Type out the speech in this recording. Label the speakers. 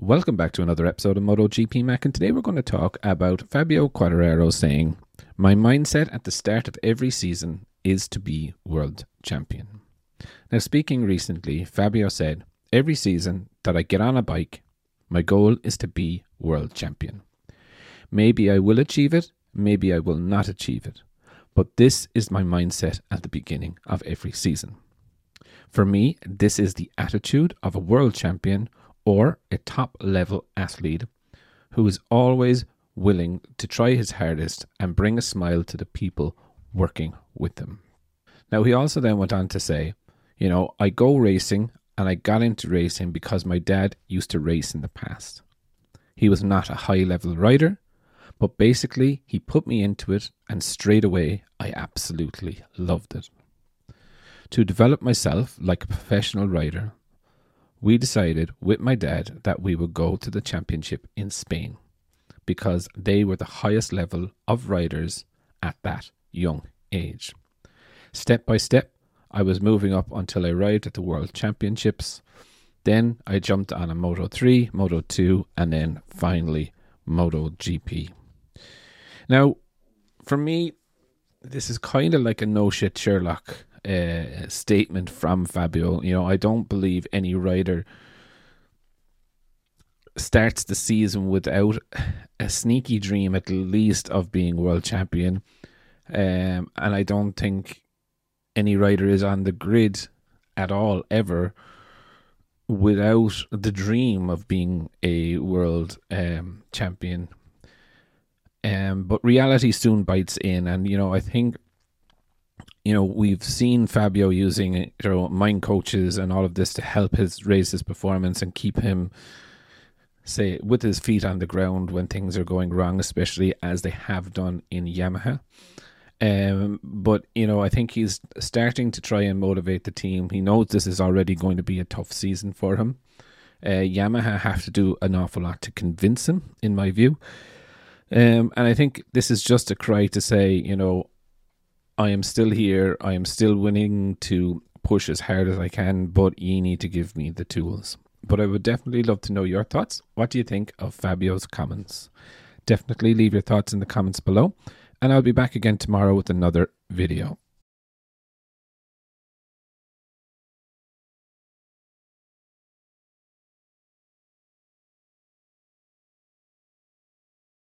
Speaker 1: Welcome back to another episode of MotoGP Mac, and today we're going to talk about Fabio Quartararo saying, My mindset at the start of every season is to be world champion. Now, speaking recently, Fabio said, Every season that I get on a bike, my goal is to be world champion. Maybe I will achieve it, maybe I will not achieve it, but this is my mindset at the beginning of every season. For me, this is the attitude of a world champion or a top level athlete who is always willing to try his hardest and bring a smile to the people working with them. Now, he also then went on to say, You know, I go racing and I got into racing because my dad used to race in the past. He was not a high level rider, but basically he put me into it and straight away I absolutely loved it. To develop myself like a professional rider, we decided with my dad that we would go to the championship in Spain because they were the highest level of riders at that young age. Step by step, I was moving up until I arrived at the World Championships. Then I jumped on a Moto 3, Moto 2, and then finally Moto GP. Now, for me, this is kind of like a no shit Sherlock uh, statement from Fabio. You know, I don't believe any rider starts the season without a sneaky dream, at least, of being world champion. Um, and I don't think any rider is on the grid at all ever without the dream of being a world um, champion. Um, but reality soon bites in, and you know I think you know, we've seen Fabio using you know, mind coaches and all of this to help his raise his performance and keep him say with his feet on the ground when things are going wrong, especially as they have done in Yamaha. Um, but you know, I think he's starting to try and motivate the team. He knows this is already going to be a tough season for him. Uh, Yamaha have to do an awful lot to convince him, in my view. Um, and I think this is just a cry to say, you know, I am still here. I am still willing to push as hard as I can, but you need to give me the tools. But I would definitely love to know your thoughts. What do you think of Fabio's comments? Definitely leave your thoughts in the comments below, and I'll be back again tomorrow with another video.